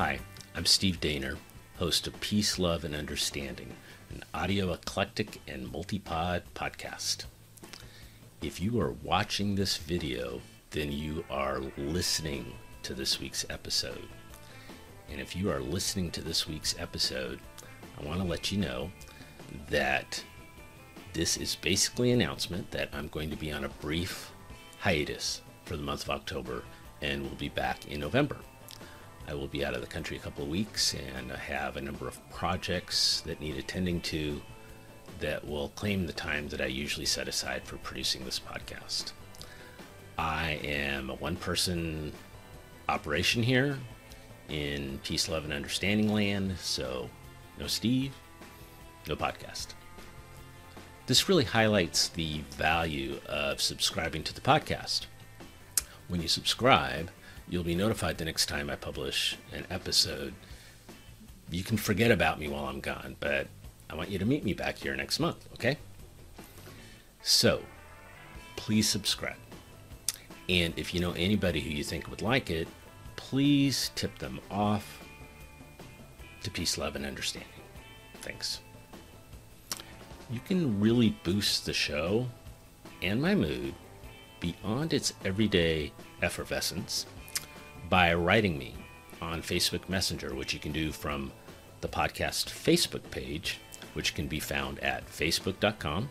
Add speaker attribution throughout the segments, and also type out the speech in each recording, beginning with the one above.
Speaker 1: Hi, I'm Steve Daner, host of Peace, Love, and Understanding, an audio eclectic and multipod podcast. If you are watching this video, then you are listening to this week's episode. And if you are listening to this week's episode, I want to let you know that this is basically an announcement that I'm going to be on a brief hiatus for the month of October and will be back in November. I will be out of the country a couple of weeks and I have a number of projects that need attending to that will claim the time that I usually set aside for producing this podcast. I am a one person operation here in Peace, Love, and Understanding land, so no Steve, no podcast. This really highlights the value of subscribing to the podcast. When you subscribe, you'll be notified the next time I publish an episode. You can forget about me while I'm gone, but I want you to meet me back here next month, okay? So, please subscribe. And if you know anybody who you think would like it, please tip them off to Peace, Love, and Understanding. Thanks. You can really boost the show and my mood beyond its everyday effervescence by writing me on Facebook Messenger, which you can do from the podcast Facebook page, which can be found at facebook.com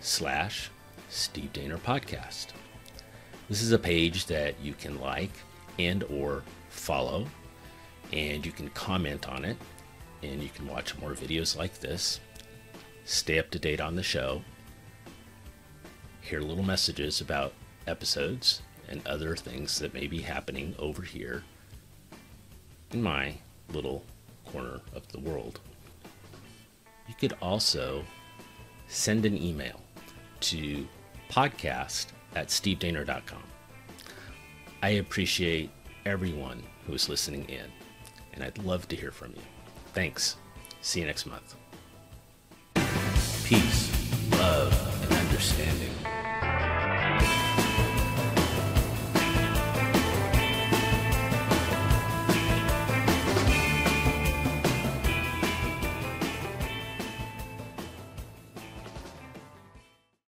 Speaker 1: slash Steve Daner Podcast. This is a page that you can like and or follow, and you can comment on it, and you can watch more videos like this, stay up to date on the show, hear little messages about episodes and other things that may be happening over here in my little corner of the world. You could also send an email to podcast at stevedaner.com. I appreciate everyone who is listening in, and I'd love to hear from you. Thanks. See you next month. Peace, love, and understanding.